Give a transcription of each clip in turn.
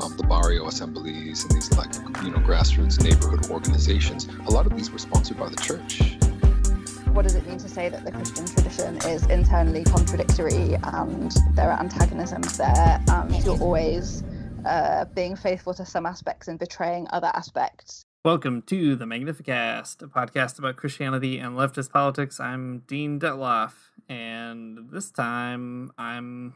um, the barrio assemblies and these like you know grassroots neighborhood organizations, a lot of these were sponsored by the church. What does it mean to say that the Christian tradition is internally contradictory and there are antagonisms there and you're always uh, being faithful to some aspects and betraying other aspects? Welcome to the Magnificast, a podcast about Christianity and leftist politics. I'm Dean Detloff, and this time I'm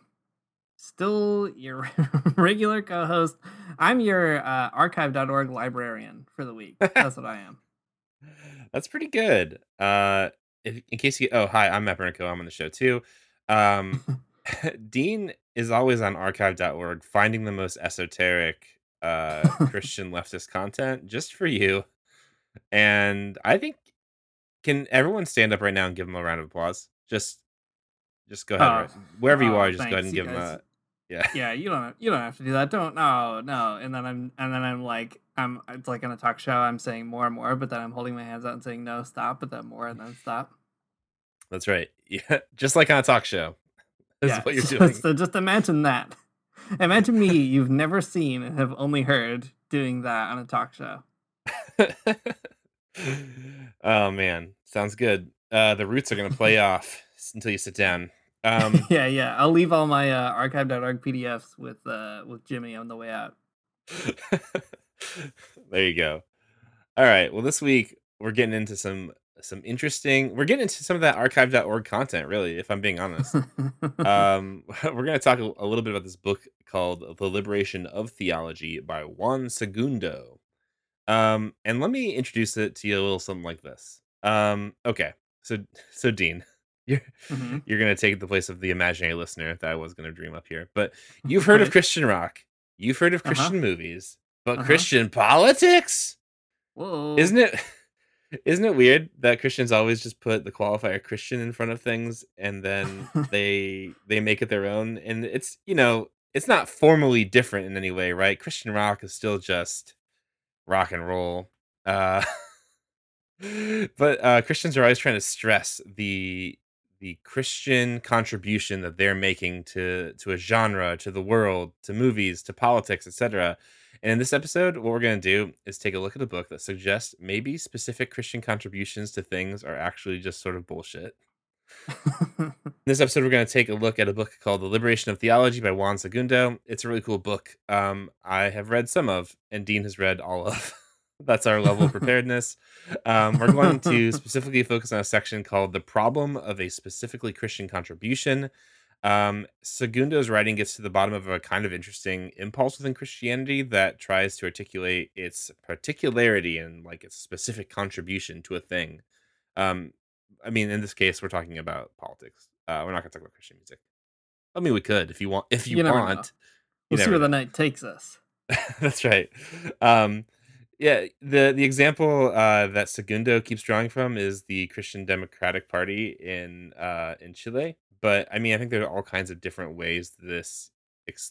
still your regular co-host. I'm your uh, archive.org librarian for the week. That's what I am. That's pretty good. Uh, if, in case you, oh hi, I'm Matt Bernico. I'm on the show too. Um, Dean is always on archive.org, finding the most esoteric uh, Christian leftist content just for you. And I think can everyone stand up right now and give him a round of applause? Just just go ahead. Oh, right- Wherever you oh, are, just go ahead and give him a yeah. Yeah, you don't you don't have to do that. Don't no no. And then I'm and then I'm like I'm it's like on a talk show. I'm saying more and more, but then I'm holding my hands out and saying no, stop, but then more and then stop. That's right. Yeah, just like on a talk show. This yeah, what you're so- doing. So just imagine that. Imagine me, you've never seen and have only heard doing that on a talk show. oh man, sounds good. Uh, the roots are gonna play off until you sit down. Um, yeah, yeah. I'll leave all my uh, archive.org PDFs with uh, with Jimmy on the way out. there you go. All right. Well, this week we're getting into some some interesting. We're getting into some of that archive.org content. Really, if I'm being honest. um, we're going to talk a, a little bit about this book called "The Liberation of Theology" by Juan Segundo. Um, and let me introduce it to you a little something like this. Um, okay. So, so Dean, you're Mhm. you're going to take the place of the imaginary listener that I was going to dream up here. But you've heard of Christian rock, you've heard of Uh-huh. Christian movies, but Uh-huh. Christian politics, Whoa. isn't it? Isn't it weird that Christians always just put the qualifier Christian in front of things and then they they make it their own? And it's you know it's not formally different in any way, right? Christian rock is still just rock and roll. Uh, but uh, Christians are always trying to stress the the Christian contribution that they're making to to a genre, to the world, to movies, to politics, etc. And in this episode, what we're going to do is take a look at a book that suggests maybe specific Christian contributions to things are actually just sort of bullshit. In this episode, we're going to take a look at a book called The Liberation of Theology by Juan Segundo. It's a really cool book. Um, I have read some of, and Dean has read all of. That's our level of preparedness. Um, we're going to specifically focus on a section called The Problem of a Specifically Christian Contribution. Um, Segundo's writing gets to the bottom of a kind of interesting impulse within Christianity that tries to articulate its particularity and like its specific contribution to a thing. Um, I mean, in this case, we're talking about politics. Uh, we're not going to talk about Christian music. I mean, we could if you want. If you, You never know. want, we'll see where the night takes us. That's right. Um, yeah, the the example uh, that Segundo keeps drawing from is the Christian Democratic Party in uh, in Chile. But I mean, I think there are all kinds of different ways this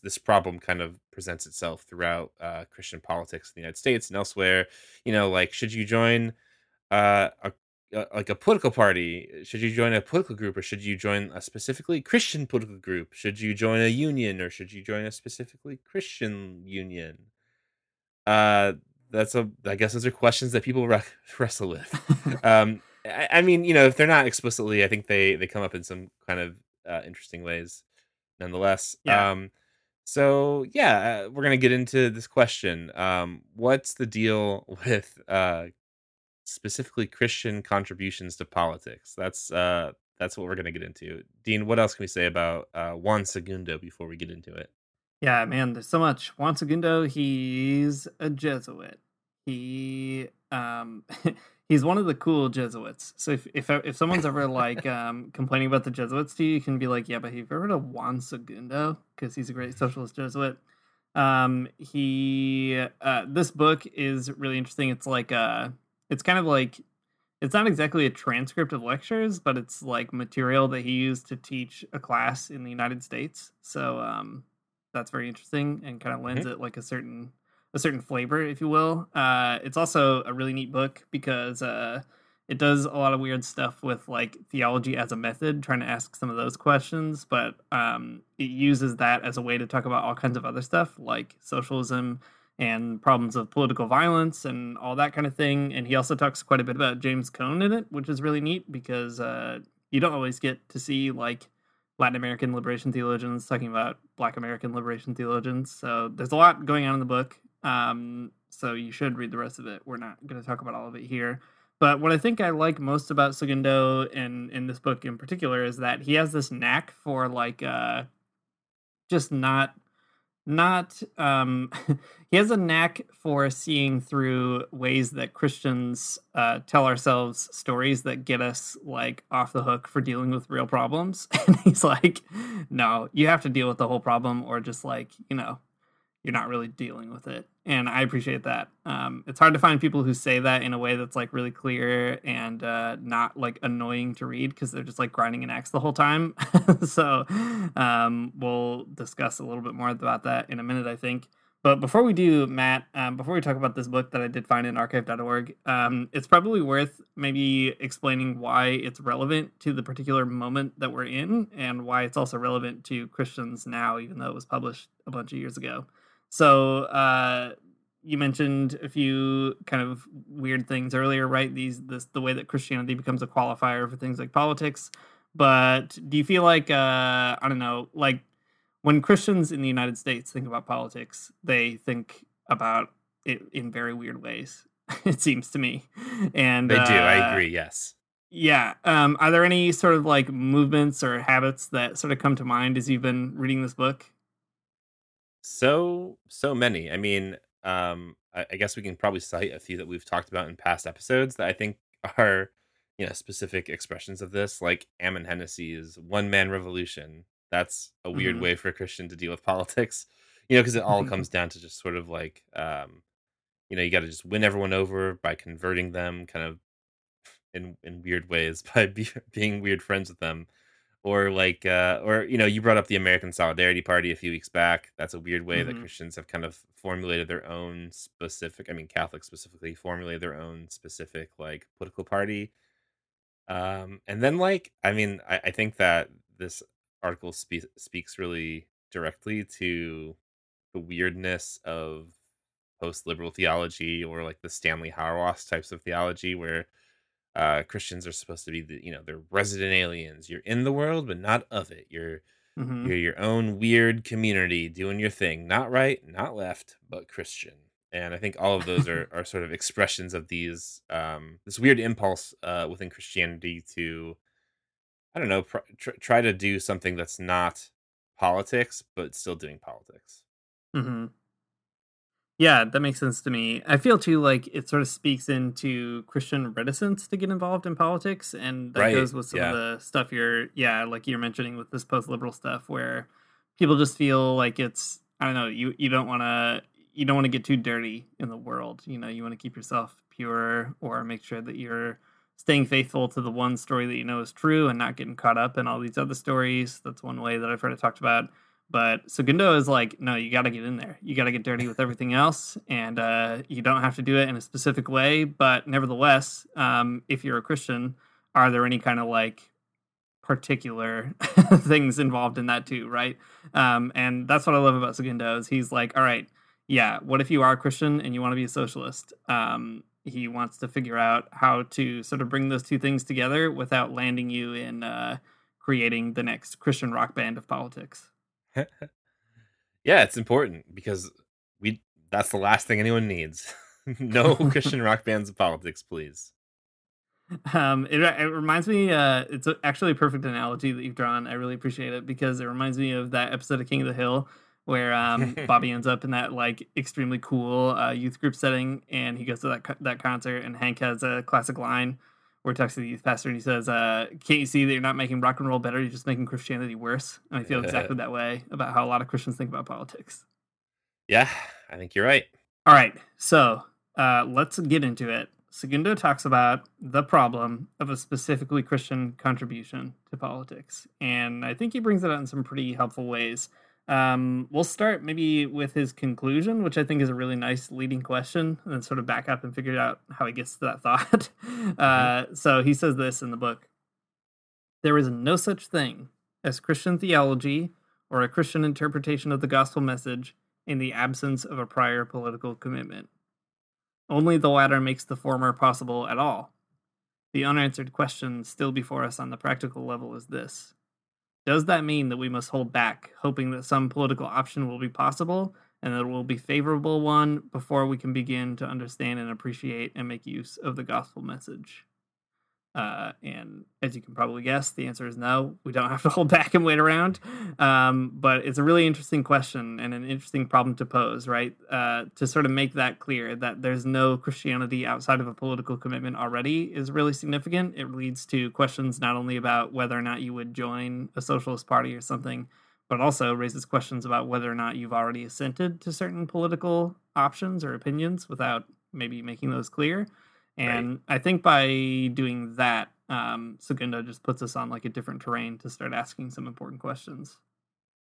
this problem kind of presents itself throughout uh, Christian politics in the United States and elsewhere. You know, like should you join uh, a uh, like a political party? Should you join a political group, or should you join a specifically Christian political group? Should you join a union, or should you join a specifically Christian union? Uh, that's a. I guess those are questions that people re- wrestle with. um, I, I mean, you know, if they're not explicitly, I think they they come up in some kind of uh, interesting ways, nonetheless. Yeah. Um, so yeah, uh, we're gonna get into this question. Um, what's the deal with uh specifically Christian contributions to politics. That's uh that's what we're gonna get into. Dean, what else can we say about uh, Juan Segundo before we get into it? Yeah, man, there's so much. Juan Segundo, he's a Jesuit. He um he's one of the cool Jesuits. So if if if someone's ever like um complaining about the Jesuits to you, you can be like, yeah, but have you ever heard of Juan Segundo? Because he's a great socialist Jesuit. Um, he uh, this book is really interesting. It's like uh, it's kind of like it's not exactly a transcript of lectures, but it's like material that he used to teach a class in the United States. So um, that's very interesting and kind of lends Mhm. it like a certain a certain flavor, if you will. Uh, it's also a really neat book because uh, it does a lot of weird stuff with like theology as a method, trying to ask some of those questions, but um, it uses that as a way to talk about all kinds of other stuff like socialism and problems of political violence and all that kind of thing. And he also talks quite a bit about James Cone in it, which is really neat because uh, you don't always get to see like Latin American liberation theologians talking about Black American liberation theologians. So there's a lot going on in the book. Um, so you should read the rest of it. We're not going to talk about all of it here. But what I think I like most about Segundo in in this book in particular is that he has this knack for like uh just not not um he has a knack for seeing through ways that Christians uh tell ourselves stories that get us like off the hook for dealing with real problems. And he's like, no, you have to deal with the whole problem or just like, you know, you're not really dealing with it. And I appreciate that. Um, it's hard to find people who say that in a way that's like really clear and uh, not like annoying to read because they're just like grinding an axe the whole time. so um, we'll discuss a little bit more about that in a minute, I think. But before we do, Matt, um, before we talk about this book that I did find in archive.org, um, it's probably worth maybe explaining why it's relevant to the particular moment that we're in and why it's also relevant to Christians now, even though it was published a bunch of years ago. So uh, you mentioned a few kind of weird things earlier, right? These this the way that Christianity becomes a qualifier for things like politics. But do you feel like uh, I don't know, like when Christians in the United States think about politics, they think about it in very weird ways. It seems to me, and They do. I uh, agree. Yes. Yeah. Um, are there any sort of like movements or habits that sort of come to mind as you've been reading this book? So so many. I mean, um, I, I guess we can probably cite a few that we've talked about in past episodes that I think are, you know, specific expressions of this. Like Ammon Hennacy's "one man revolution." That's a weird Mhm. way for a Christian to deal with politics, you know, because it all comes down to just sort of like, um, you know, you got to just win everyone over by converting them, kind of in in weird ways by be, being weird friends with them or like uh or you know you brought up the american solidarity party a few weeks back that's a weird way that Mhm. christians have kind of formulated their own specific i mean catholics specifically formulated their own specific like political party um and then like i mean i, I think that this article spe- speaks really directly to the weirdness of post-liberal theology or like the stanley hauerwas types of theology where uh christians are supposed to be the you know they're resident aliens. You're in the world but not of it. You're Mhm. you're your own weird community doing your thing not right not left but christian. And i think all of those are are sort of expressions of these um this weird impulse uh within christianity to i don't know pr- tr- try to do something that's not politics but still doing politics. Hmm Yeah, that makes sense to me. I feel too like it sort of speaks into Christian reticence to get involved in politics, and that Right, goes with some yeah. of the stuff you're, yeah, like you're mentioning with this post-liberal stuff, where people just feel like it's, I don't know, you you don't want to you don't want to get too dirty in the world. You know, you want to keep yourself pure or make sure that you're staying faithful to the one story that you know is true and not getting caught up in all these other stories. That's one way that I've heard it talked about. But Segundo is like, no, you got to get in there. You got to get dirty with everything else, and uh, you don't have to do it in a specific way. But nevertheless, um, if you're a Christian, are there any kind of like particular things involved in that too, right? Um, and that's what I love about Segundo is he's like, all right, yeah, what if you are a Christian and you want to be a socialist? Um, he wants to figure out how to sort of bring those two things together without landing you in uh, creating the next Christian rock band of politics. Yeah it's important because we that's the last thing anyone needs no Christian rock bands of politics, please. Um, it, it reminds me. Uh, it's actually a perfect analogy that you've drawn. I really appreciate it because it reminds me of that episode of King of the Hill where um, Bobby ends up in that like extremely cool uh, youth group setting, and he goes to that co- that concert, and Hank has a classic line where he talks to the youth pastor, and he says, uh, "Can't you see that you're not making rock and roll better? You're just making Christianity worse." And I feel exactly that way about how a lot of Christians think about politics. Yeah, I think you're right. All right, so uh, let's get into it. Segundo talks about the problem of a specifically Christian contribution to politics. And I think he brings it out in some pretty helpful ways. Um, we'll start maybe with his conclusion, which I think is a really nice leading question, and then sort of back up and figure out how he gets to that thought. Uh, so he says this in the book There is no such thing as Christian theology or a Christian interpretation of the gospel message in the absence of a prior political commitment. Only the latter makes the former possible at all. The unanswered question still before us on the practical level is this Does that mean that we must hold back, hoping that some political option will be possible and that it will be favorable one before we can begin to understand and appreciate and make use of the gospel message? Uh, and as you can probably guess, the answer is no. We don't have to hold back and wait around. Um, but it's a really interesting question and an interesting problem to pose, right? Uh, to sort of make that clear that there's no Christianity outside of a political commitment already is really significant. It leads to questions not only about whether or not you would join a socialist party or something, but also raises questions about whether or not you've already assented to certain political options or opinions without maybe making those clear. And right. I think by doing that, um, Segundo just puts us on like a different terrain to start asking some important questions.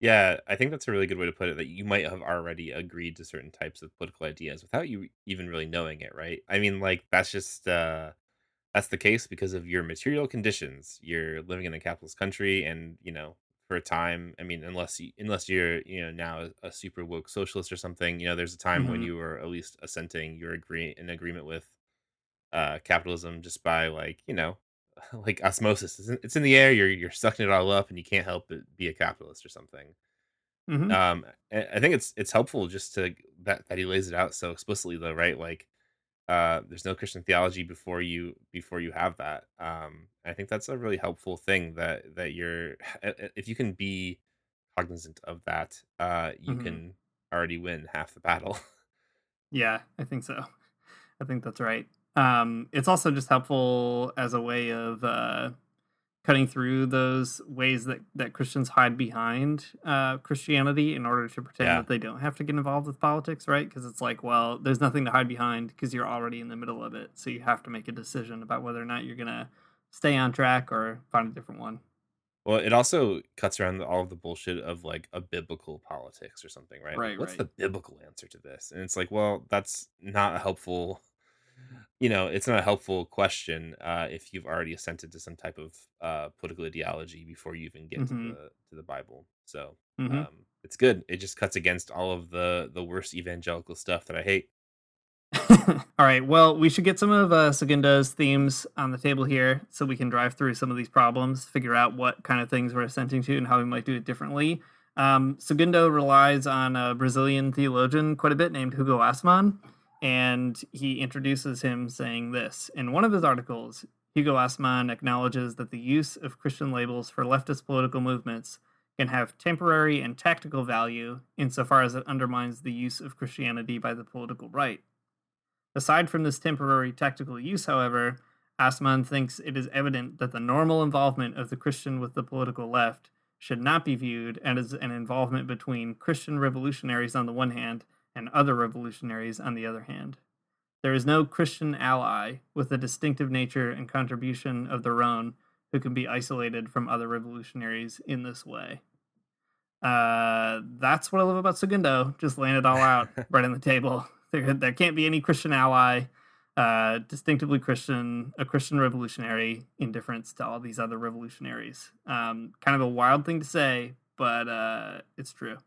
Yeah, I think that's a really good way to put it. That you might have already agreed to certain types of political ideas without you even really knowing it, right? I mean, like that's just uh, that's the case because of your material conditions. You're living in a capitalist country, and you know, for a time, I mean, unless you, unless you're you know now a, a super woke socialist or something, you know, there's a time mm-hmm. when you were at least assenting, you're agree in agreement with uh, capitalism just by like you know like osmosis. It's in, it's in the air you're you're sucking it all up and you can't help but be a capitalist or something. Mm-hmm. um i think it's it's helpful just to that that he lays it out so explicitly though right? Like uh there's no christian theology before you before you have that. Um i think that's a really helpful thing that that you're if you can be cognizant of that uh you mm-hmm. can already win half the battle. Yeah i think so. I think that's right um, it's also just helpful as a way of uh, cutting through those ways that, that Christians hide behind uh, Christianity in order to pretend yeah. that they don't have to get involved with politics, right? Because it's like, well, there's nothing to hide behind because you're already in the middle of it. So you have to make a decision about whether or not you're going to stay on track or find a different one. Well, it also cuts around all of the bullshit of like a biblical politics or something, right? Right. What's right. the biblical answer to this? And it's like, well, that's not a helpful you know, it's not a helpful question uh, if you've already assented to some type of uh, political ideology before you even get mm-hmm. to the to the Bible. So mm-hmm. um, it's good. It just cuts against all of the the worst evangelical stuff that I hate. all right. Well, we should get some of uh, Segundo's themes on the table here, so we can drive through some of these problems, figure out what kind of things we're assenting to, and how we might do it differently. Um, Segundo relies on a Brazilian theologian quite a bit named Hugo Assmann and he introduces him saying this. In one of his articles, Hugo Assmann acknowledges that the use of Christian labels for leftist political movements can have temporary and tactical value insofar as it undermines the use of Christianity by the political right. Aside from this temporary tactical use, however, Assmann thinks it is evident that the normal involvement of the Christian with the political left should not be viewed as an involvement between Christian revolutionaries on the one hand and other revolutionaries on the other hand. There is no Christian ally with a distinctive nature and contribution of their own who can be isolated from other revolutionaries in this way. Uh, that's what I love about Segundo. Just laying it all out right on the table. There, there can't be any Christian ally, uh, distinctively Christian, a Christian revolutionary in difference to all these other revolutionaries. Um, kind of a wild thing to say, but uh, it's true.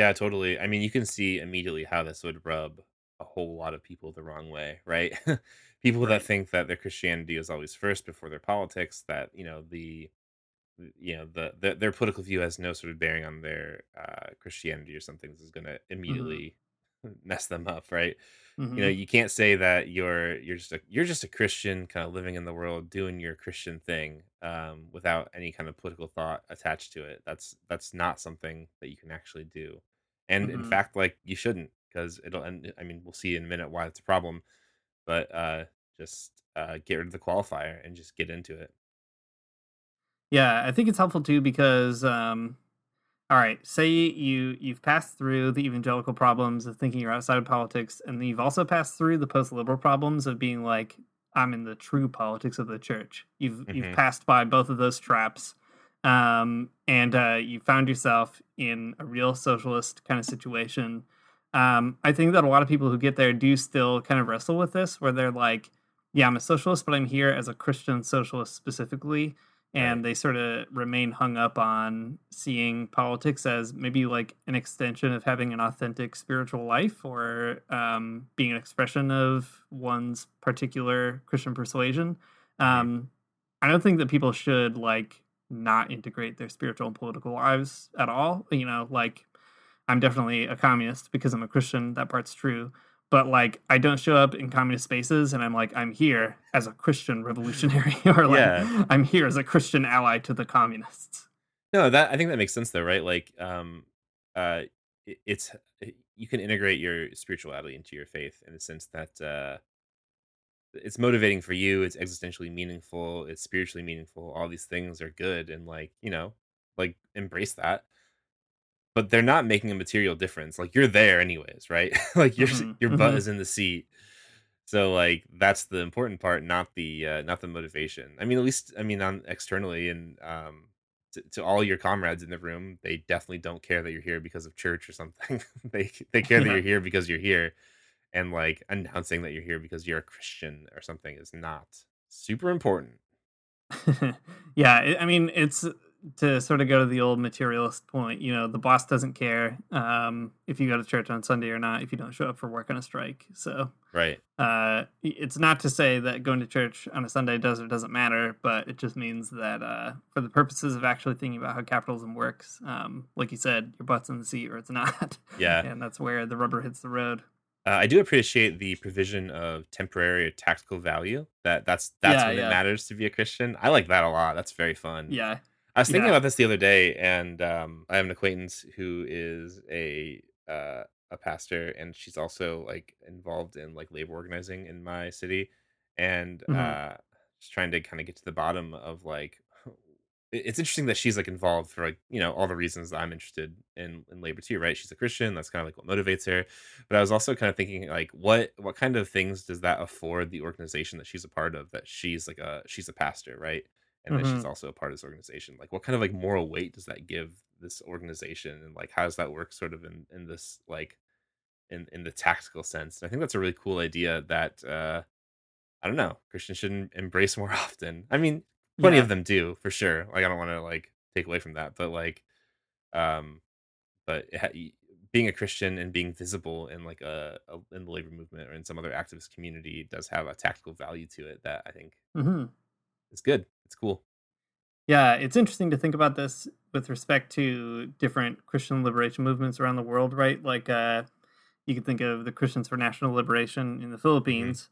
Yeah, totally. I mean, you can see immediately how this would rub a whole lot of people the wrong way, right? people that think that their Christianity is always first before their politics, that, you know, the you know, the, the their political view has no sort of bearing on their uh Christianity or something. This is going to Mm-hmm. immediately mess them up, right? You know, you can't say that you're you're just a you're just a Christian kind of living in the world doing your Christian thing um, without any kind of political thought attached to it. That's that's not something that you can actually do. And in Mhm. fact, like you shouldn't because it'll end I mean, we'll see in a minute why it's a problem, but uh just uh get rid of the qualifier and just get into it. Yeah, I think it's helpful too because um all right, say you you've passed through the evangelical problems of thinking you're outside of politics and then you've also passed through the post-liberal problems of being like I'm in the true politics of the church. You've you've Mhm. passed by both of those traps. Um and uh you found yourself in a real socialist kind of situation. Um I think that a lot of people who get there do still kind of wrestle with this where they're like yeah, I'm a socialist, but I'm here as a Christian socialist specifically and they sort of remain hung up on seeing politics as maybe like an extension of having an authentic spiritual life or um, being an expression of one's particular Christian persuasion. Um, I don't think that people should like not integrate their spiritual and political lives at all. You know, like I'm definitely a communist because I'm a Christian. That part's true. But like, I don't show up in communist spaces and I'm like, I'm here as a Christian revolutionary, or like, Yeah. I'm here as a Christian ally to the communists. No, that I think that makes sense though, right? Like, um, uh, it, it's you can integrate your spirituality into your faith in the sense that uh, it's motivating for you. It's existentially meaningful. It's spiritually meaningful. All these things are good, and like you know, like embrace that. But they're not making a material difference. Like you're there anyways, right? like your Mhm, your butt mhm. is in the seat. So like that's the important part, not the uh, not the motivation. I mean, at least I mean on externally and um to, to all your comrades in the room, they definitely don't care that you're here because of church or something. they they care that you're here because you're here, and like announcing that you're here because you're a Christian or something is not super important. yeah, I mean, it's to sort of go to the old materialist point. You know, the boss doesn't care um, if you go to church on Sunday or not if you don't show up for work on a strike. So Right. uh, it's not to say that going to church on a Sunday does or doesn't matter, but it just means that uh, for the purposes of actually thinking about how capitalism works, um, like you said, your butt's in the seat or it's not. Yeah. and that's where the rubber hits the road. Uh, I do appreciate the provision of temporary or tactical value. That that's that's Yeah, when yeah. it matters to be a Christian. I like that a lot. That's very fun. Yeah. I was thinking Yeah. about this the other day, and um, I have an acquaintance who is a uh, a pastor, and she's also like involved in like labor organizing in my city, and Mhm. uh, just trying to kind of get to the bottom of like. It- It's interesting that she's like involved for like you know all the reasons that I'm interested in in labor too, right? She's a Christian. That's kind of like what motivates her. But I was also kind of thinking like what what kind of things does that afford the organization that she's a part of? That she's like a she's a pastor, right? and that she's Mhm. also a part of this organization like what kind of like moral weight does that give this organization and like how does that work sort of in in this like in in the tactical sense and i think that's a really cool idea that uh i don't know christians should em- embrace more often i mean plenty Yeah. of them do for sure like i don't want to like take away from that but like um but ha- being a christian and being visible in like a, a in the labor movement or in some other activist community does have a tactical value to it that i think hmm is good it's cool Yeah, it's interesting to think about this with respect to different Christian liberation movements around the world, right? Like, uh, you could think of the Christians for National Liberation in the Philippines.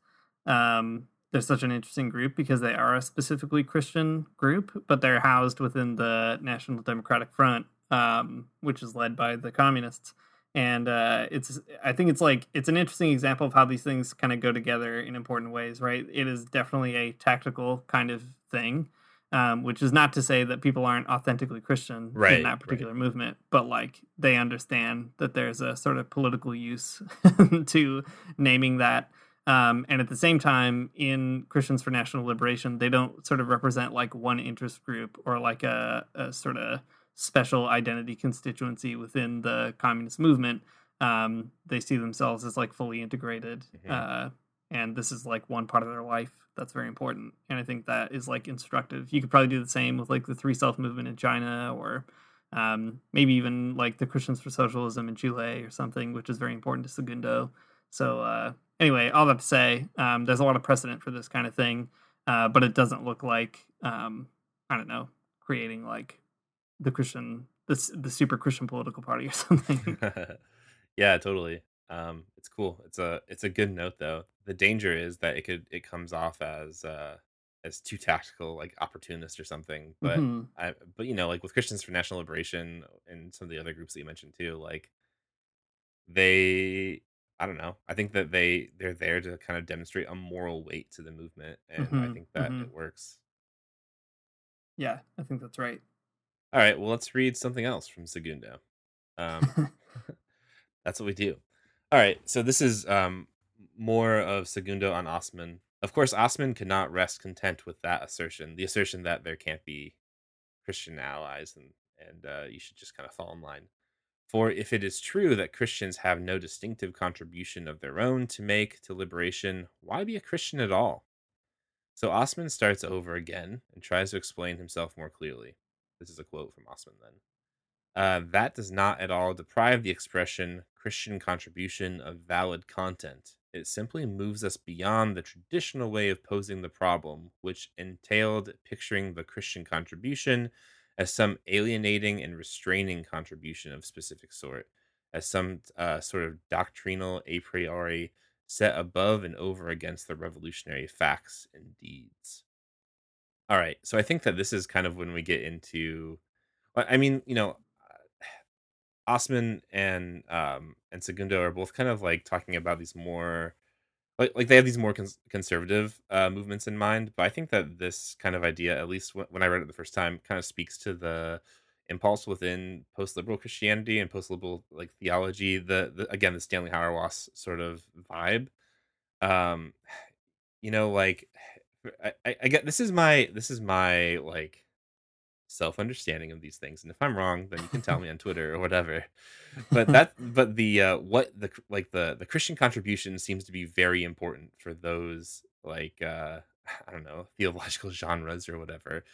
Um, they're such an interesting group because they are a specifically Christian group, but they're housed within the National Democratic Front, um, which is led by the communists. And uh, it's, I think it's like it's an interesting example of how these things kind of go together in important ways, right? It is definitely a tactical kind of thing um, which is not to say that people aren't authentically Christian Right, in that right. particular movement, but like they understand that there's a sort of political use to naming that. Um, and at the same time, in Christians for National Liberation, they don't sort of represent like one interest group or like a, a sort of special identity constituency within the communist movement. Um, they see themselves as like fully integrated. Mhm. Uh, and this is like one part of their life that's very important and i think that is like instructive you could probably do the same with like the three self movement in china or um, maybe even like the christians for socialism in chile or something which is very important to segundo so uh, anyway all that to say um, there's a lot of precedent for this kind of thing uh, but it doesn't look like um, i don't know creating like the christian the, the super christian political party or something yeah, totally. Um, it's cool. It's a it's a good note though. The danger is that it could it comes off as uh as too tactical, like opportunist or something. But Mhm. I but you know, like with Christians for National Liberation and some of the other groups that you mentioned too, like they I don't know. I think that they they're there to kind of demonstrate a moral weight to the movement, and I Mhm, think that mhm. it works. Yeah, I think that's right. All right, well, let's read something else from Segundo. Um, that's what we do. All right, so this is um, more of Segundo on Assmann. Of course, Assmann could not rest content with that assertion, the assertion that there can't be Christian allies and and uh, you should just kind of fall in line. For if it is true that Christians have no distinctive contribution of their own to make to liberation, why be a Christian at all? So Assmann starts over again and tries to explain himself more clearly. This is a quote from Assmann then. Uh, that does not at all deprive the expression Christian contribution of valid content. It simply moves us beyond the traditional way of posing the problem, which entailed picturing the Christian contribution as some alienating and restraining contribution of specific sort, as some uh, sort of doctrinal a priori set above and over against the revolutionary facts and deeds. All right, so I think that this is kind of when we get into I mean, you know, Assmann and um and Segundo are both kind of like talking about these more like like they have these more cons- conservative uh, movements in mind. But I think that this kind of idea, at least when, I read it the first time, kind of speaks to the impulse within post-liberal Christianity and post-liberal like theology. The, the again the Stanley Hauerwas sort of vibe. Um, you know, like I, I, I get this is my this is my like self understanding of these things and if i'm wrong then you can tell me on twitter or whatever. But that but the uh what the like the the christian contribution seems to be very important for those like uh i don't know theological genres or whatever.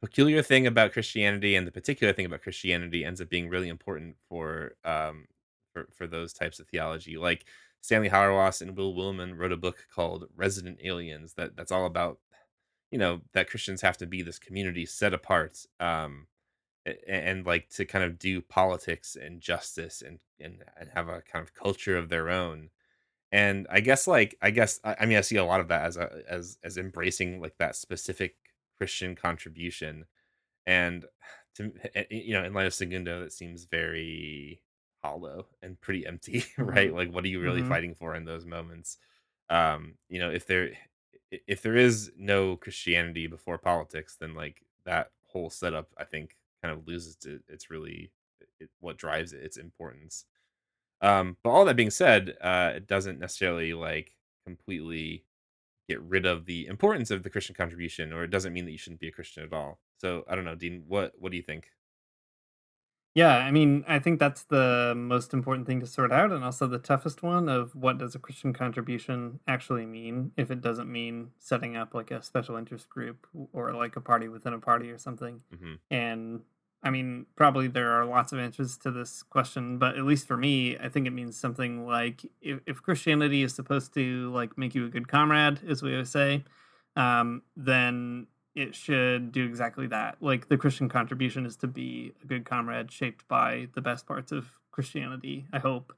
Peculiar thing about christianity and the particular thing about christianity ends up being really important for um for, for those types of theology. Like stanley hauerwas and will Willimon wrote a book called resident aliens that that's all about you know that Christians have to be this community set apart um a- and, like to kind of do politics and justice and, and and have a kind of culture of their own and i guess like i guess i, I mean i see a lot of that as a as as embracing like that specific christian contribution and to eh, eh, you know in light of segundo that seems very hollow and pretty empty right Mhm. like what are you really Mhm. fighting for in those moments um you know if there if there is no christianity before politics then like that whole setup i think kind of loses to its really it, what drives it its importance. Um but all that being said uh it doesn't necessarily like completely get rid of the importance of the christian contribution or it doesn't mean that you shouldn't be a christian at all. So i don't know dean what what do you think Yeah, I mean, I think that's the most important thing to sort out, and also the toughest one of what does a Christian contribution actually mean if it doesn't mean setting up like a special interest group or like a party within a party or something. hmm And I mean, probably there are lots of answers to this question, but at least for me, I think it means something like if, if Christianity is supposed to like make you a good comrade, as we always say, um, then it should do exactly that. Like the Christian contribution is to be a good comrade shaped by the best parts of Christianity, I hope.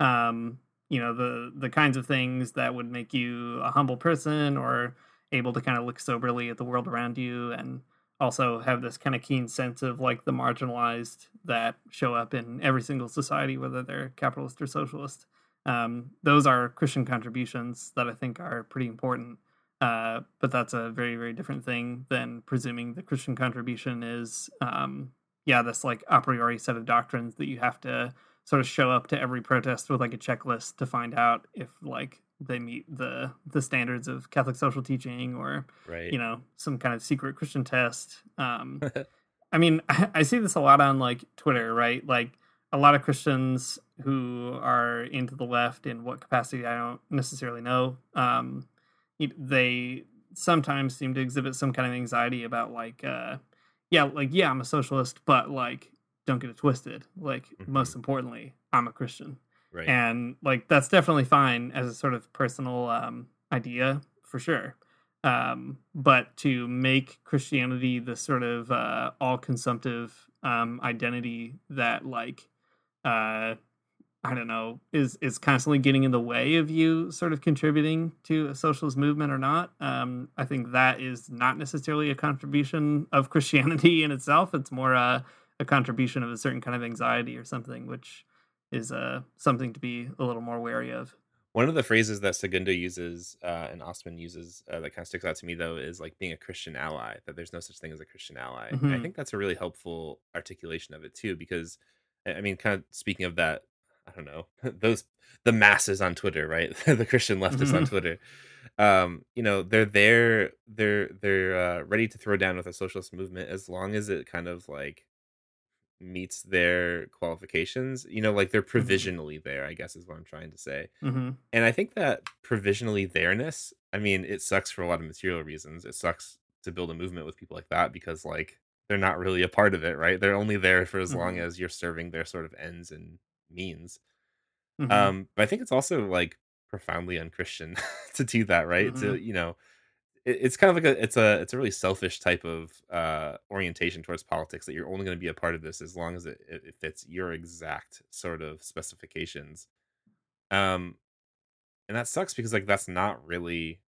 Um, you know, the the kinds of things that would make you a humble person or able to kind of look soberly at the world around you and also have this kind of keen sense of like the marginalized that show up in every single society, whether they're capitalist or socialist. Um, those are Christian contributions that I think are pretty important. Uh, but that's a very, very different thing than presuming the Christian contribution is, um, yeah, this like a priori set of doctrines that you have to sort of show up to every protest with like a checklist to find out if like they meet the the standards of Catholic social teaching or right. you know some kind of secret christian test. Um i mean I, I see this a lot on like twitter right? Like a lot of christians who are into the left in what capacity i don't necessarily know. Um they sometimes seem to exhibit some kind of anxiety about like uh yeah like yeah i'm a socialist but like don't get it twisted. Like most importantly i'm a christian. Right. And like that's definitely fine as a sort of personal um idea for sure. Um but to make christianity the sort of uh all consumptive um identity that like uh I don't know, is is constantly getting in the way of you sort of contributing to a socialist movement or not. Um, I think that is not necessarily a contribution of Christianity in itself. It's more a, a contribution of a certain kind of anxiety or something, which is uh, something to be a little more wary of. One of the phrases that Segundo uses uh, and Assmann uses uh, that kind of sticks out to me though is like being a Christian ally. That there's no such thing as a Christian ally. And I think that's a really helpful articulation of it too, because I mean, kind of speaking of that, I don't know those the masses on Twitter, right? the Christian leftists on Mhm. Twitter. Um, you know, they're there, they're they're uh, ready to throw down with a socialist movement as long as it kind of like meets their qualifications. You know, like they're provisionally there. I guess is what I'm trying to say. hmm And I think that provisionally there-ness, I mean, it sucks for a lot of material reasons. It sucks to build a movement with people like that because like they're not really a part of it, right? They're only there for as long Mhm. as you're serving their sort of ends and means. hmm Um, but I think it's also like profoundly unchristian to do that, right? To, Mhm. you know, it, it's kind of like a it's a it's a really selfish type of uh orientation towards politics that you're only going to be a part of this as long as it it fits your exact sort of specifications. Um, and that sucks because like that's not really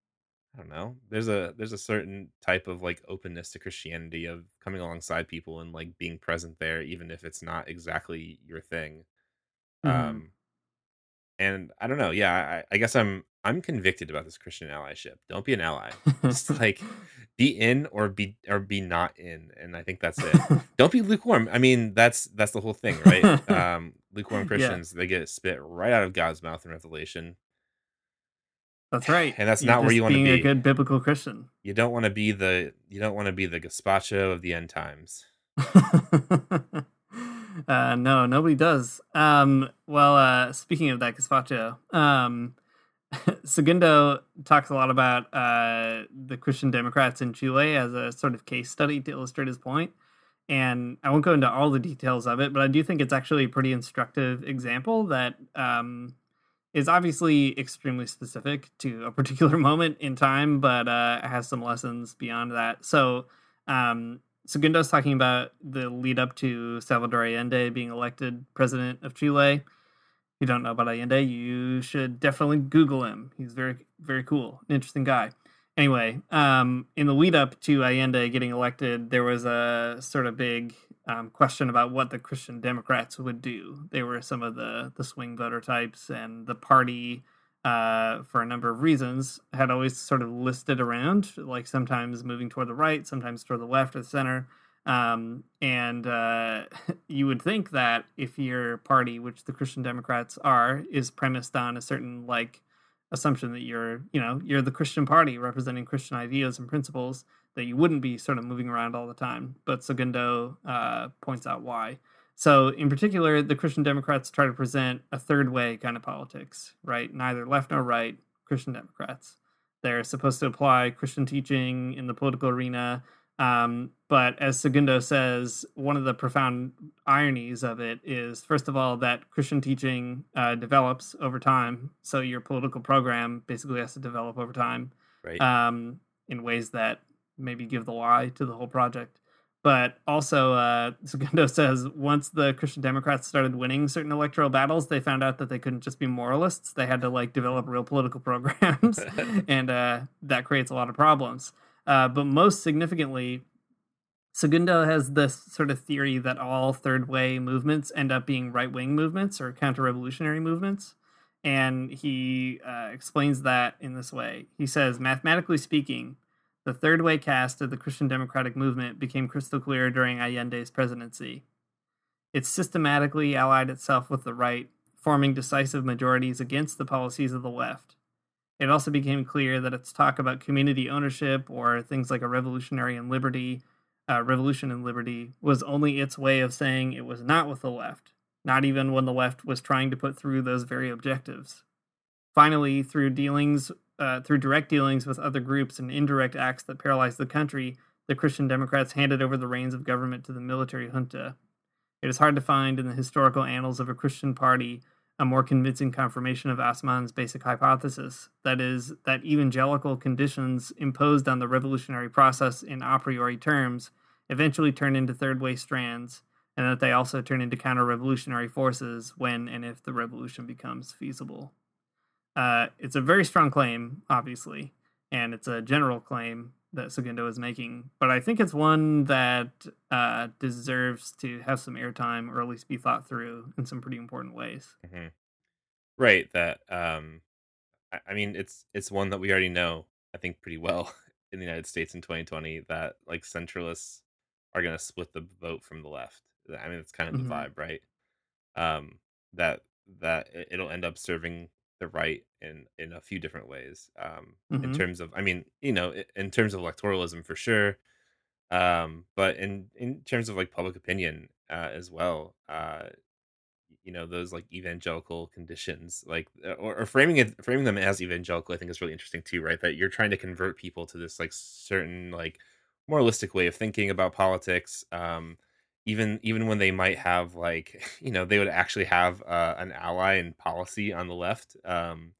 i don't know there's a there's a certain type of like openness to christianity of coming alongside people and like being present there even if it's not exactly your thing Mhm. um and i don't know yeah I, I guess i'm i'm convicted about this christian allyship don't be an ally just like be in or be or be not in and i think that's it don't be lukewarm i mean that's that's the whole thing right um lukewarm Yeah. christians they get spit right out of god's mouth in revelation That's right. And that's You're not where you wanna being be. a good biblical Christian. you don't want to be the you don't want to be the gazpacho of the end times uh, no, nobody does. Um, well, uh, speaking of that gazpacho, um, Segundo talks a lot about uh, the Christian Democrats in Chile as a sort of case study to illustrate his point. And I won't go into all the details of it, but I do think it's actually a pretty instructive example that um, is obviously extremely specific to a particular moment in time, but uh, has some lessons beyond that. So, um, Segundo's talking about the lead up to Salvador Allende being elected president of Chile. If you don't know about Allende, you should definitely Google him. He's very, very cool, an interesting guy. Anyway, um, in the lead up to Allende getting elected, there was a sort of big um, question about what the Christian Democrats would do. They were some of the the swing voter types, and the party, uh, for a number of reasons, had always sort of listed around, like sometimes moving toward the right, sometimes toward the left or the center. Um, and uh, you would think that if your party, which the Christian Democrats are, is premised on a certain like assumption that you're, you know, you're the Christian party representing Christian ideas and principles, that you wouldn't be sort of moving around all the time. But Segundo uh, points out why. So, in particular, the Christian Democrats try to present a third way kind of politics, right? Neither left nor right, Christian Democrats. They're supposed to apply Christian teaching in the political arena. Um, but as Segundo says, one of the profound ironies of it is, first of all, that Christian teaching uh, develops over time. So your political program basically has to develop over time right um, in ways that maybe give the lie to the whole project. But also, uh, Segundo says once the Christian Democrats started winning certain electoral battles, they found out that they couldn't just be moralists. They had to like develop real political programs, and uh, that creates a lot of problems. Uh, but most significantly, Segundo has this sort of theory that all third way movements end up being right wing movements or counter revolutionary movements. And he uh, explains that in this way. He says, mathematically speaking, the third way cast of the Christian democratic movement became crystal clear during Allende's presidency. It systematically allied itself with the right, forming decisive majorities against the policies of the left. It also became clear that its talk about community ownership or things like a revolutionary and liberty, uh, revolution and liberty, was only its way of saying it was not with the left, not even when the left was trying to put through those very objectives. Finally, through dealings, uh, through direct dealings with other groups and indirect acts that paralyzed the country, the Christian Democrats handed over the reins of government to the military junta. It is hard to find in the historical annals of a Christian party a more convincing confirmation of Assmann's basic hypothesis that is, that evangelical conditions imposed on the revolutionary process in a priori terms eventually turn into third way strands, and that they also turn into counter revolutionary forces when and if the revolution becomes feasible. Uh, it's a very strong claim, obviously, and it's a general claim that Segundo is making, but I think it's one that uh, deserves to have some airtime or at least be thought through in some pretty important ways. hmm Right. That um, I, I mean, it's it's one that we already know. I think pretty well in the United States in 2020 that like centralists are going to split the vote from the left. I mean, it's kind of the Mhm. vibe, right? Um, that that it'll end up serving the right in in a few different ways. Um, in Mhm. terms of, I mean, you know, in terms of electoralism for sure. Um, but in in terms of like public opinion uh, as well. Uh, you know those like evangelical conditions like uh, or, or framing it framing them as evangelical i think is really interesting too right that you're trying to convert people to this like certain like moralistic way of thinking about politics um even even when they might have like you know they would actually have uh, an ally in policy on the left um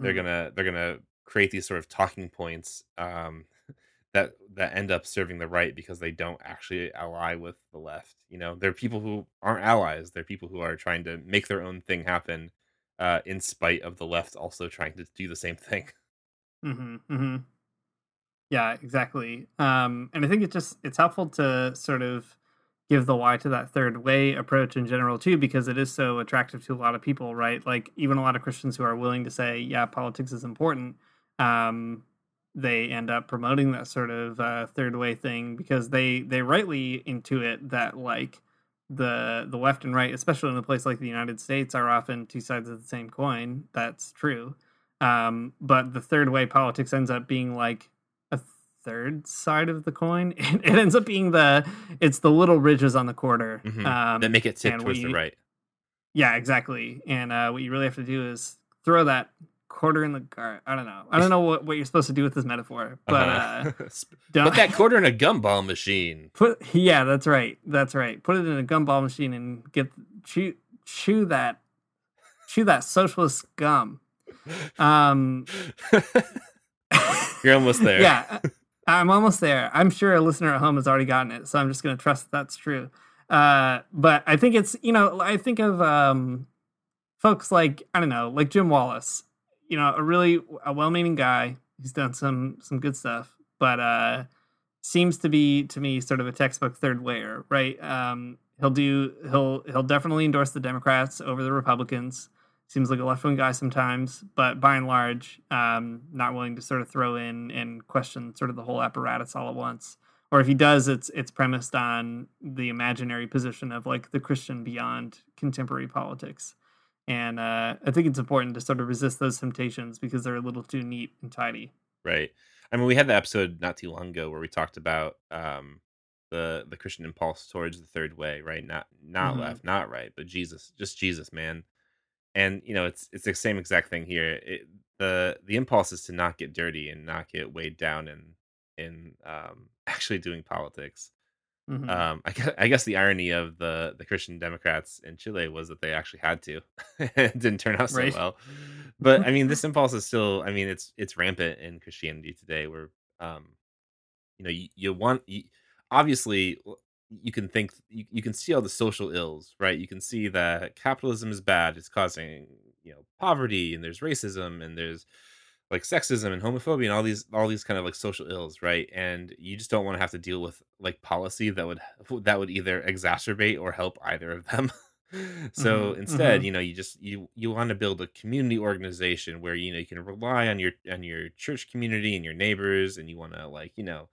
they're Mhm. gonna they're gonna create these sort of talking points um that that end up serving the right because they don't actually ally with the left. You know, they're people who aren't allies. They're people who are trying to make their own thing happen, uh, in spite of the left also trying to do the same thing. Mm-hmm, mm-hmm. Yeah, exactly. Um, and I think it just it's helpful to sort of give the why to that third way approach in general too, because it is so attractive to a lot of people, right? Like even a lot of Christians who are willing to say, yeah, politics is important. Um, they end up promoting that sort of uh, third way thing because they they rightly intuit that like the the left and right, especially in a place like the United States, are often two sides of the same coin. That's true. Um, but the third way politics ends up being like third side of the coin. It, it ends up being the it's the little ridges on the quarter Mhm. um, that make it tip towards the right. Yeah, exactly. And uh, what you really have to do is throw that quarter in the gar. I don't know. I don't know what, what you're supposed to do with this metaphor, but uh, Uh-huh. Don't Put that quarter in a gumball machine. put yeah, that's right. That's right. Put it in a gumball machine and get chew chew that chew that socialist gum. Um You're almost there. Yeah, I'm almost there. I'm sure a listener at home has already gotten it, so I'm just going to trust that that's true. Uh, but I think it's you know I think of um, folks like I don't know like Jim Wallis, you know a really a well-meaning guy. He's done some some good stuff, but uh, seems to be to me sort of a textbook third wayer, right? Um, he'll do he'll he'll definitely endorse the Democrats over the Republicans seems like a left wing guy sometimes, but by and large, um, not willing to sort of throw in and question sort of the whole apparatus all at once. Or if he does, it's it's premised on the imaginary position of like the Christian beyond contemporary politics. And uh, I think it's important to sort of resist those temptations because they're a little too neat and tidy. Right. I mean, we had the episode not too long ago where we talked about um, the the Christian impulse towards the third way, right? Not not Mhm. left, not right, but Jesus, just Jesus, man. And you know, it's it's the same exact thing here. It, the the impulse is to not get dirty and not get weighed down in in um, actually doing politics. Mhm. Um, I guess, I guess the irony of the the Christian Democrats in Chile was that they actually had to. it didn't turn out so Right. well. But I mean, this impulse is still. I mean, it's it's rampant in Christianity today. Where um, you know, you, you want you, obviously you can think you, you can see all the social ills, right? You can see that capitalism is bad. It's causing you know poverty, and there's racism, and there's like sexism and homophobia and all these all these kind of like social ills right and you just don't want to have to deal with like policy that would that would either exacerbate or help either of them so Mhm, instead mhm. you know you just you you want to build a community organization where you know you can rely on your on your church community and your neighbors and you want to like you know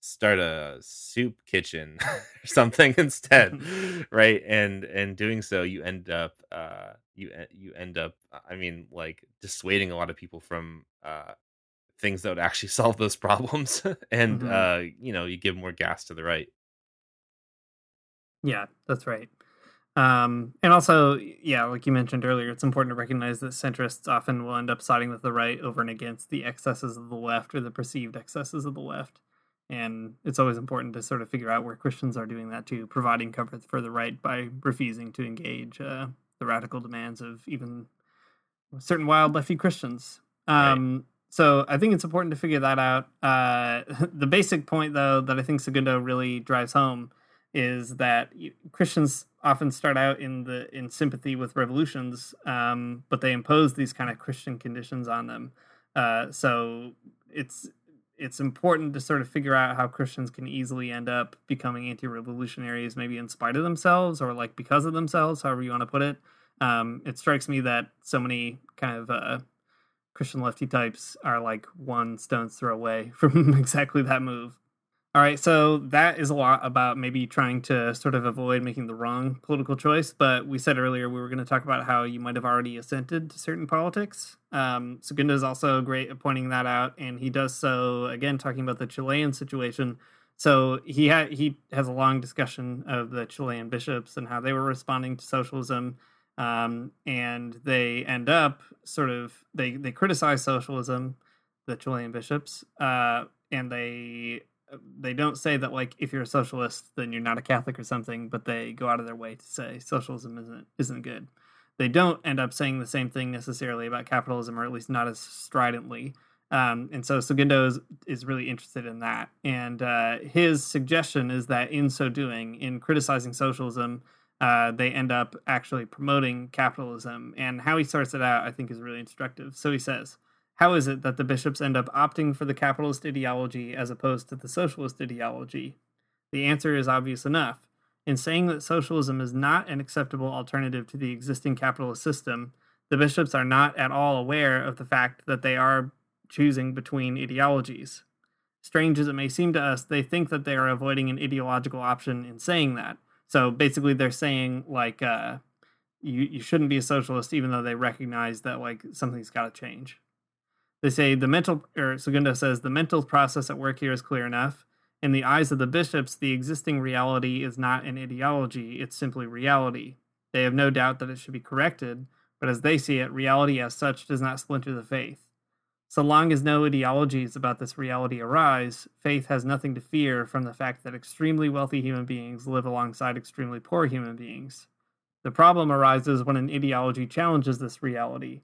start a soup kitchen or something instead right and and doing so you end up uh you you end up i mean like dissuading a lot of people from uh things that would actually solve those problems and Mhm. uh you know you give more gas to the right Yeah, that's right. Um, and also, yeah, like you mentioned earlier, it's important to recognize that centrists often will end up siding with the right over and against the excesses of the left or the perceived excesses of the left. And it's always important to sort of figure out where Christians are doing that too, providing cover for the right by refusing to engage uh, the radical demands of even certain wild lefty Christians. Right. Um, So I think it's important to figure that out. Uh, the basic point, though, that I think Segundo really drives home is that Christians often start out in the in sympathy with revolutions, um, but they impose these kind of Christian conditions on them. Uh, so it's it's important to sort of figure out how Christians can easily end up becoming anti-revolutionaries, maybe in spite of themselves or like because of themselves, however you want to put it. Um, it strikes me that so many kind of uh, Christian lefty types are like one stone's throw away from exactly that move. All right, so that is a lot about maybe trying to sort of avoid making the wrong political choice. But we said earlier we were going to talk about how you might have already assented to certain politics. Um, Segundo is also great at pointing that out, and he does so again talking about the Chilean situation. So he had he has a long discussion of the Chilean bishops and how they were responding to socialism, um, and they end up sort of they they criticize socialism, the Chilean bishops, uh, and they they don't say that like if you're a socialist then you're not a catholic or something but they go out of their way to say socialism isn't isn't good. They don't end up saying the same thing necessarily about capitalism or at least not as stridently. Um, and so Segundo is, is really interested in that. And uh, his suggestion is that in so doing in criticizing socialism uh, they end up actually promoting capitalism. And how he sorts it out i think is really instructive. So he says how is it that the bishops end up opting for the capitalist ideology as opposed to the socialist ideology? The answer is obvious enough. In saying that socialism is not an acceptable alternative to the existing capitalist system, the bishops are not at all aware of the fact that they are choosing between ideologies. Strange as it may seem to us, they think that they are avoiding an ideological option in saying that. So basically, they're saying, like, uh, you, you shouldn't be a socialist, even though they recognize that, like, something's got to change. They say the mental, or Segundo says the mental process at work here is clear enough. In the eyes of the bishops, the existing reality is not an ideology, it's simply reality. They have no doubt that it should be corrected, but as they see it, reality as such does not splinter the faith. So long as no ideologies about this reality arise, faith has nothing to fear from the fact that extremely wealthy human beings live alongside extremely poor human beings. The problem arises when an ideology challenges this reality.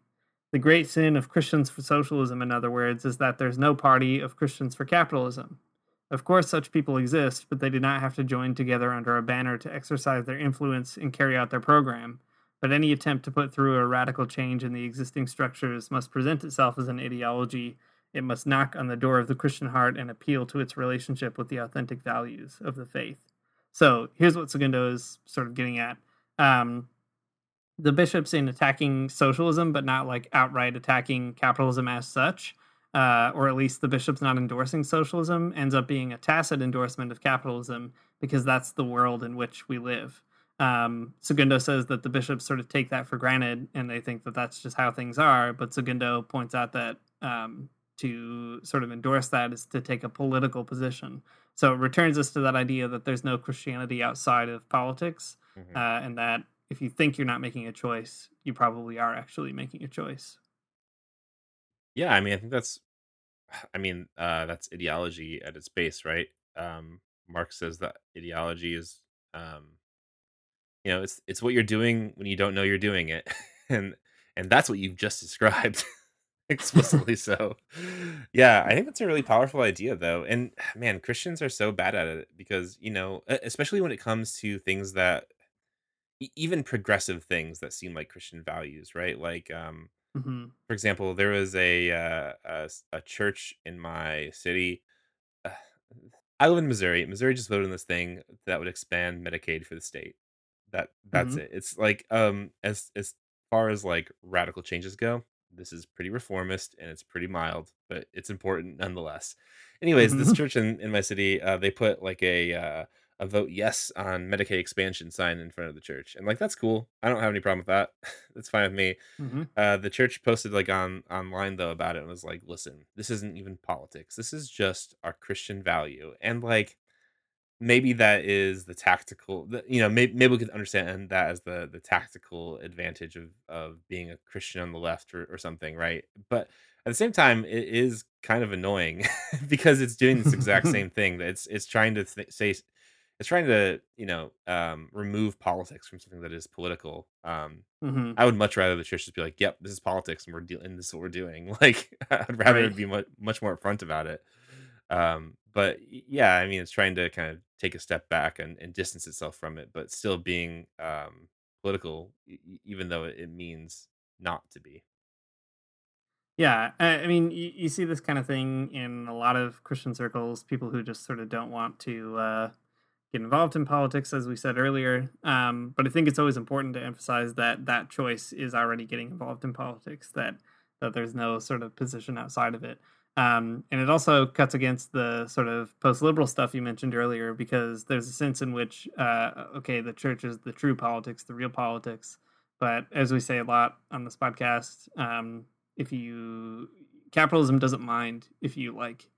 The great sin of Christians for socialism, in other words, is that there's no party of Christians for capitalism. Of course, such people exist, but they do not have to join together under a banner to exercise their influence and carry out their program. But any attempt to put through a radical change in the existing structures must present itself as an ideology. It must knock on the door of the Christian heart and appeal to its relationship with the authentic values of the faith. So here's what Segundo is sort of getting at. Um, the bishops in attacking socialism, but not like outright attacking capitalism as such, uh, or at least the bishops not endorsing socialism, ends up being a tacit endorsement of capitalism because that's the world in which we live. Um, Segundo says that the bishops sort of take that for granted and they think that that's just how things are. But Segundo points out that um, to sort of endorse that is to take a political position. So it returns us to that idea that there's no Christianity outside of politics, Mhm. uh, and that if you think you're not making a choice, you probably are actually making a choice. Yeah, I mean, I think that's, I mean, uh, that's ideology at its base, right? Um, Marx says that ideology is, um, you know, it's it's what you're doing when you don't know you're doing it, and and that's what you've just described explicitly. so, yeah, I think that's a really powerful idea, though. And man, Christians are so bad at it because you know, especially when it comes to things that e- even progressive things that seem like Christian values, right? Like, um, hmm for example, there was a uh, a, s- a church in my city. Uh, I live in Missouri. Missouri just voted on this thing that would expand Medicaid for the state. That that's hmm it. It's like um as as far as like radical changes go, this is pretty reformist and it's pretty mild, but it's important nonetheless. Anyways, this hmm church in, in my city, uh, they put like a uh, a vote yes on Medicaid expansion sign in front of the church, and like that's cool. I don't have any problem with that. that's fine with me. hmm Uh, the church posted like on online though about it and was like, "Listen, this isn't even politics. This is just our Christian value." And like maybe that is the tactical, you know, maybe, maybe we could understand that as the the tactical advantage of of being a Christian on the left or, or something, right? But at the same time, it is kind of annoying because it's doing this exact same thing. That it's it's trying to th- say it's trying to you know um, remove politics from something that is political. Um, hmm I would much rather the church just be like, "Yep, this is politics, and we're dealing. This is what we're doing." Like, I'd rather Right. it be much much more upfront about it. Um, but yeah, I mean, it's trying to kind of take a step back and, and distance itself from it, but still being um, political, even though it means not to be. Yeah, I, I mean, you, you see this kind of thing in a lot of Christian circles. People who just sort of don't want to uh, get involved in politics, as we said earlier. Um, but I think it's always important to emphasize that that choice is already getting involved in politics. That that there's no sort of position outside of it. Um, and it also cuts against the sort of post-liberal stuff you mentioned earlier, because there's a sense in which, uh, okay, the church is the true politics, the real politics. But as we say a lot on this podcast, um, if you capitalism doesn't mind if you like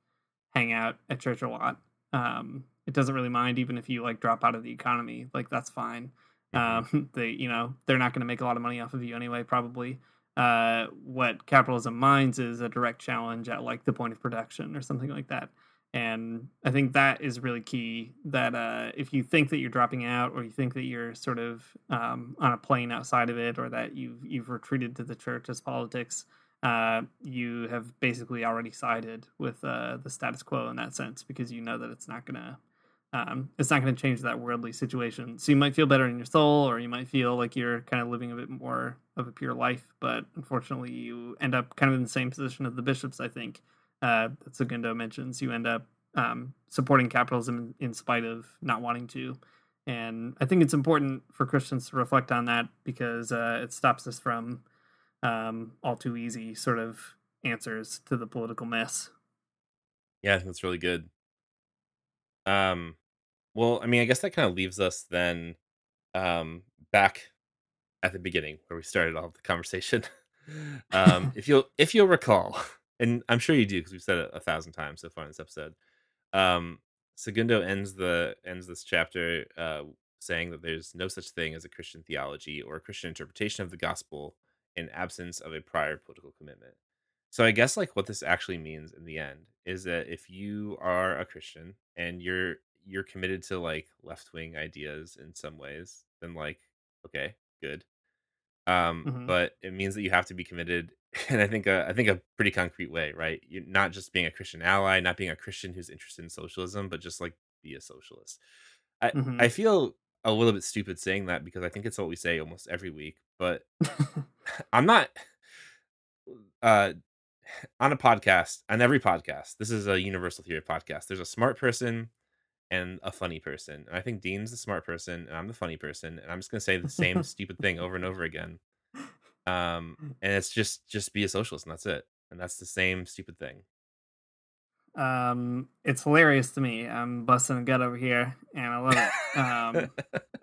hang out at church a lot. Um, it doesn't really mind even if you like drop out of the economy. Like that's fine. Um, they you know they're not going to make a lot of money off of you anyway. Probably. Uh, what capitalism minds is a direct challenge at like the point of production or something like that. And I think that is really key. That uh, if you think that you're dropping out, or you think that you're sort of um, on a plane outside of it, or that you've you've retreated to the church as politics, uh, you have basically already sided with uh, the status quo in that sense because you know that it's not gonna um, it's not gonna change that worldly situation. So you might feel better in your soul, or you might feel like you're kind of living a bit more of a pure life. But unfortunately, you end up kind of in the same position as the bishops. I think uh, that Segundo mentions. You end up um, supporting capitalism in, in spite of not wanting to. And I think it's important for Christians to reflect on that because uh, it stops us from um, all too easy sort of answers to the political mess. Yeah, that's really good. Um, well, I mean, I guess that kind of leaves us then um, back at the beginning where we started off the conversation. um, if you'll if you'll recall, and I'm sure you do because we've said it a thousand times so far in this episode. Um, Segundo ends the ends this chapter uh, saying that there's no such thing as a Christian theology or a Christian interpretation of the gospel in absence of a prior political commitment. So I guess like what this actually means in the end is that if you are a Christian and you're you're committed to like left wing ideas in some ways, then like okay, good. Um, Mhm. but it means that you have to be committed, and I think a, I think a pretty concrete way, right? You're not just being a Christian ally, not being a Christian who's interested in socialism, but just like be a socialist. I Mhm. I feel a little bit stupid saying that because I think it's what we say almost every week, but I'm not uh on a podcast, on every podcast, this is a universal theory podcast. There's a smart person and a funny person. And I think Dean's the smart person and I'm the funny person. And I'm just gonna say the same stupid thing over and over again. Um, and it's just just be a socialist and that's it. And that's the same stupid thing. um, it's hilarious to me. I'm busting a gut over here, and I love it. Um,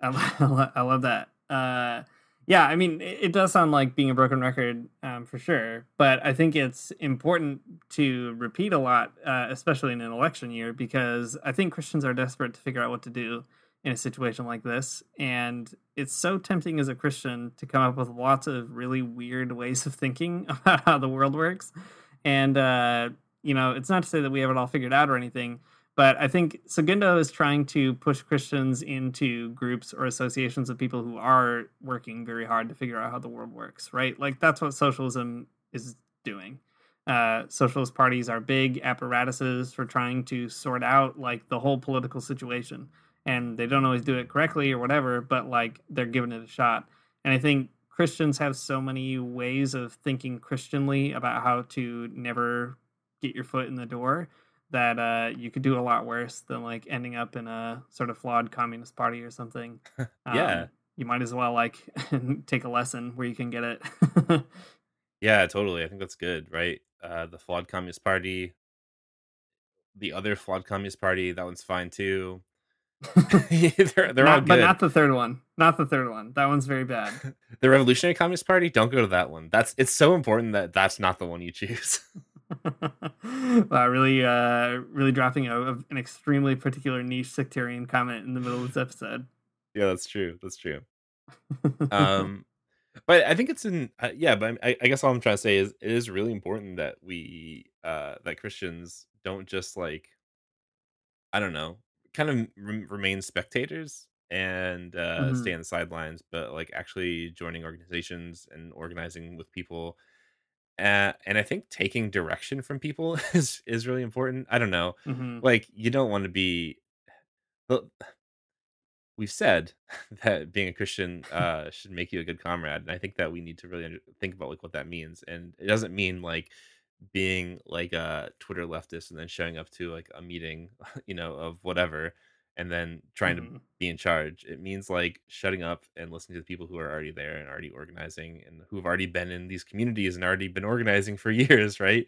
I, lo- I love that. Uh, yeah, I mean, it, does sound like being a broken record um, for sure, but I think it's important to repeat a lot, uh, especially in an election year, because I think Christians are desperate to figure out what to do in a situation like this. And it's so tempting as a Christian to come up with lots of really weird ways of thinking about how the world works. And, uh, you know, it's not to say that we have it all figured out or anything, but I think Segundo is trying to push Christians into groups or associations of people who are working very hard to figure out how the world works, right? Like that's what socialism is doing. Uh, socialist parties are big apparatuses for trying to sort out like the whole political situation, and they don't always do it correctly or whatever, but like they're giving it a shot. And I think Christians have so many ways of thinking Christianly about how to never get your foot in the door that uh, you could do a lot worse than like ending up in a sort of flawed communist party or something. Yeah. Um, you might as well like take a lesson where you can get it. Yeah, totally. I think that's good, right? Uh, the flawed Communist Party, the other flawed Communist Party, that one's fine too. they're they're all Not- but not the third one. Not the third one. That one's very bad. the Revolutionary Communist Party, don't go to that one. That's it's so important that that's not the one you choose. wow, really, uh, really dropping a, a- an extremely particular niche sectarian comment in the middle of this episode. yeah, that's true. That's true. Um, but I think it's in uh, yeah. But I, I guess all I'm trying to say is it is really important that we uh that Christians don't just like I don't know, kind of rem- remain spectators and uh Mhm. stay on the sidelines, but like actually joining organizations and organizing with people uh, and I think taking direction from people is is really important. I don't know, hmm like you don't want to be. Well, we've said that being a Christian uh, should make you a good comrade, and I think that we need to really under- think about like what that means. And it doesn't mean like being like a Twitter leftist and then showing up to like a meeting, you know, of whatever, and then trying to hmm be in charge. It means like shutting up and listening to the people who are already there and already organizing and who have already been in these communities and already been organizing for years, right?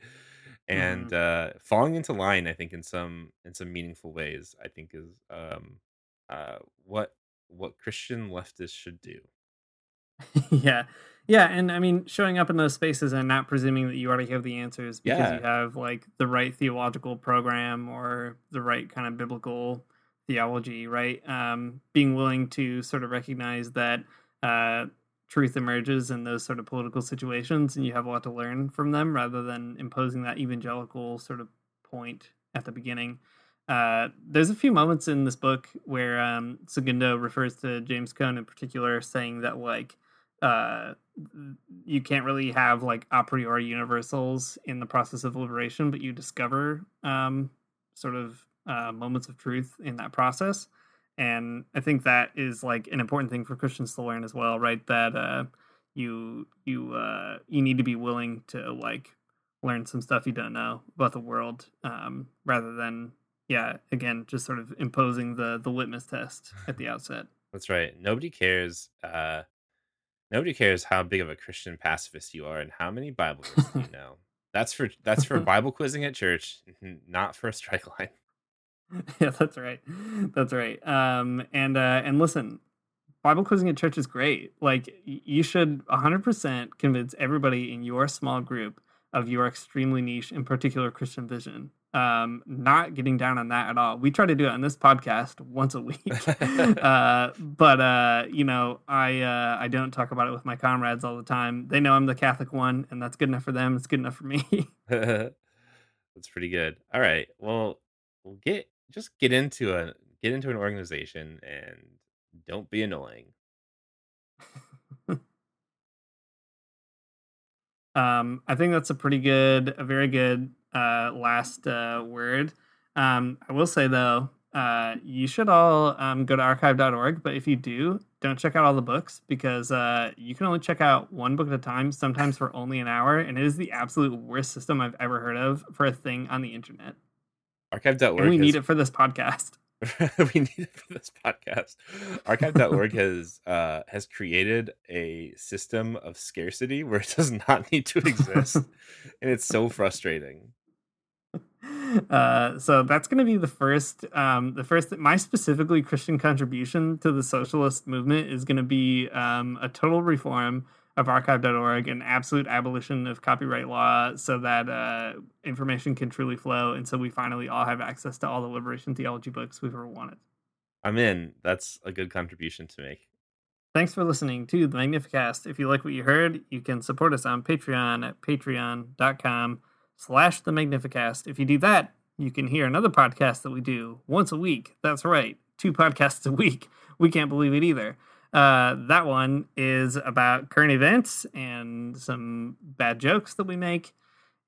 And uh, falling into line, I think in some in some meaningful ways, I think is um, uh, what what Christian leftists should do. yeah yeah and i mean showing up in those spaces and not presuming that you already have the answers because Yeah, you have like the right theological program or the right kind of biblical theology right? Um being willing to sort of recognize that uh truth emerges in those sort of political situations and you have a lot to learn from them rather than imposing that evangelical sort of point at the beginning. Uh, there's a few moments in this book where um, Segundo refers to James Cone in particular, saying that like uh, you can't really have like a priori universals in the process of liberation, but you discover um, sort of uh, moments of truth in that process. And I think that is like an important thing for Christians to learn as well, right? That uh, you you uh, you need to be willing to like learn some stuff you don't know about the world, um, rather than yeah, again, just sort of imposing the the litmus test at the outset. that's right. Nobody cares. Uh, nobody cares how big of a Christian pacifist you are and how many Bible verses you know. That's for that's for Bible quizzing at church, not for a strike line. yeah, that's right. That's right. Um, and uh, and listen, Bible quizzing at church is great. Like you should 100% convince everybody in your small group of your extremely niche and particular Christian vision. Um, not getting down on that at all. We try to do it on this podcast once a week. uh, but uh, you know, I uh, I don't talk about it with my comrades all the time. They know I'm the Catholic one, and that's good enough for them. It's good enough for me. that's pretty good. All right. Well, we'll get just get into a get into an organization and don't be annoying. Um, I think that's a pretty good, a very good uh, last uh, word. Um, I will say though, uh, you should all um, go to archive.org, but if you do, don't check out all the books because uh, you can only check out one book at a time, sometimes for only an hour, and it is the absolute worst system I've ever heard of for a thing on the internet. Archive.org And we has need it for this podcast. we need it for this podcast. Archive.org has uh has created a system of scarcity where it does not need to exist. and it's so frustrating. uh, so that's going to be the first um, the first my specifically christian contribution to the socialist movement is going to be um, a total reform of archive.org and absolute abolition of copyright law so that uh, information can truly flow and so we finally all have access to all the liberation theology books we've ever wanted I'm in. That's a good contribution to make. Thanks for listening to the Magnificast. If you like what you heard, you can support us on Patreon at patreon.com slash the Magnificast. If you do that, you can hear another podcast that we do once a week. That's right, two podcasts a week. We can't believe it either. Uh, that one is about current events and some bad jokes that we make.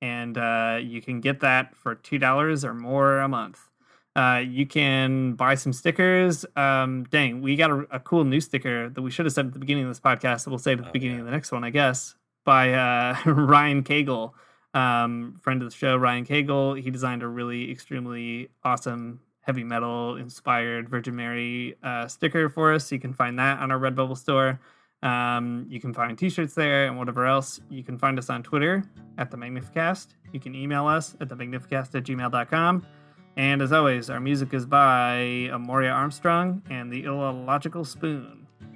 And uh, you can get that for $2 or more a month. Uh, you can buy some stickers. Um, dang, we got a, a cool new sticker that we should have said at the beginning of this podcast. That we'll say at the Oh, beginning yeah. of the next one, I guess, by uh, Ryan Cagle, um, friend of the show. Ryan Cagle. He designed a really extremely awesome heavy metal inspired Virgin Mary uh, sticker for us. You can find that on our Redbubble store. Um, you can find t-shirts there and whatever else. You can find us on Twitter at the Magnificast. You can email us at the magnificast at gmail.com. And as always, our music is by Amaryah Armstrong and the Illogical Spoon.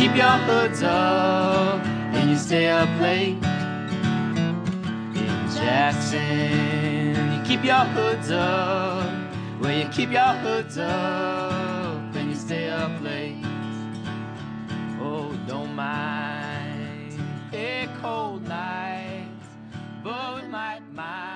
Keep your hoods up and you stay up late. In Jackson. You keep your hoods up, well, you keep your hoods up, and you stay up late. Oh, don't mind a cold night, but might mind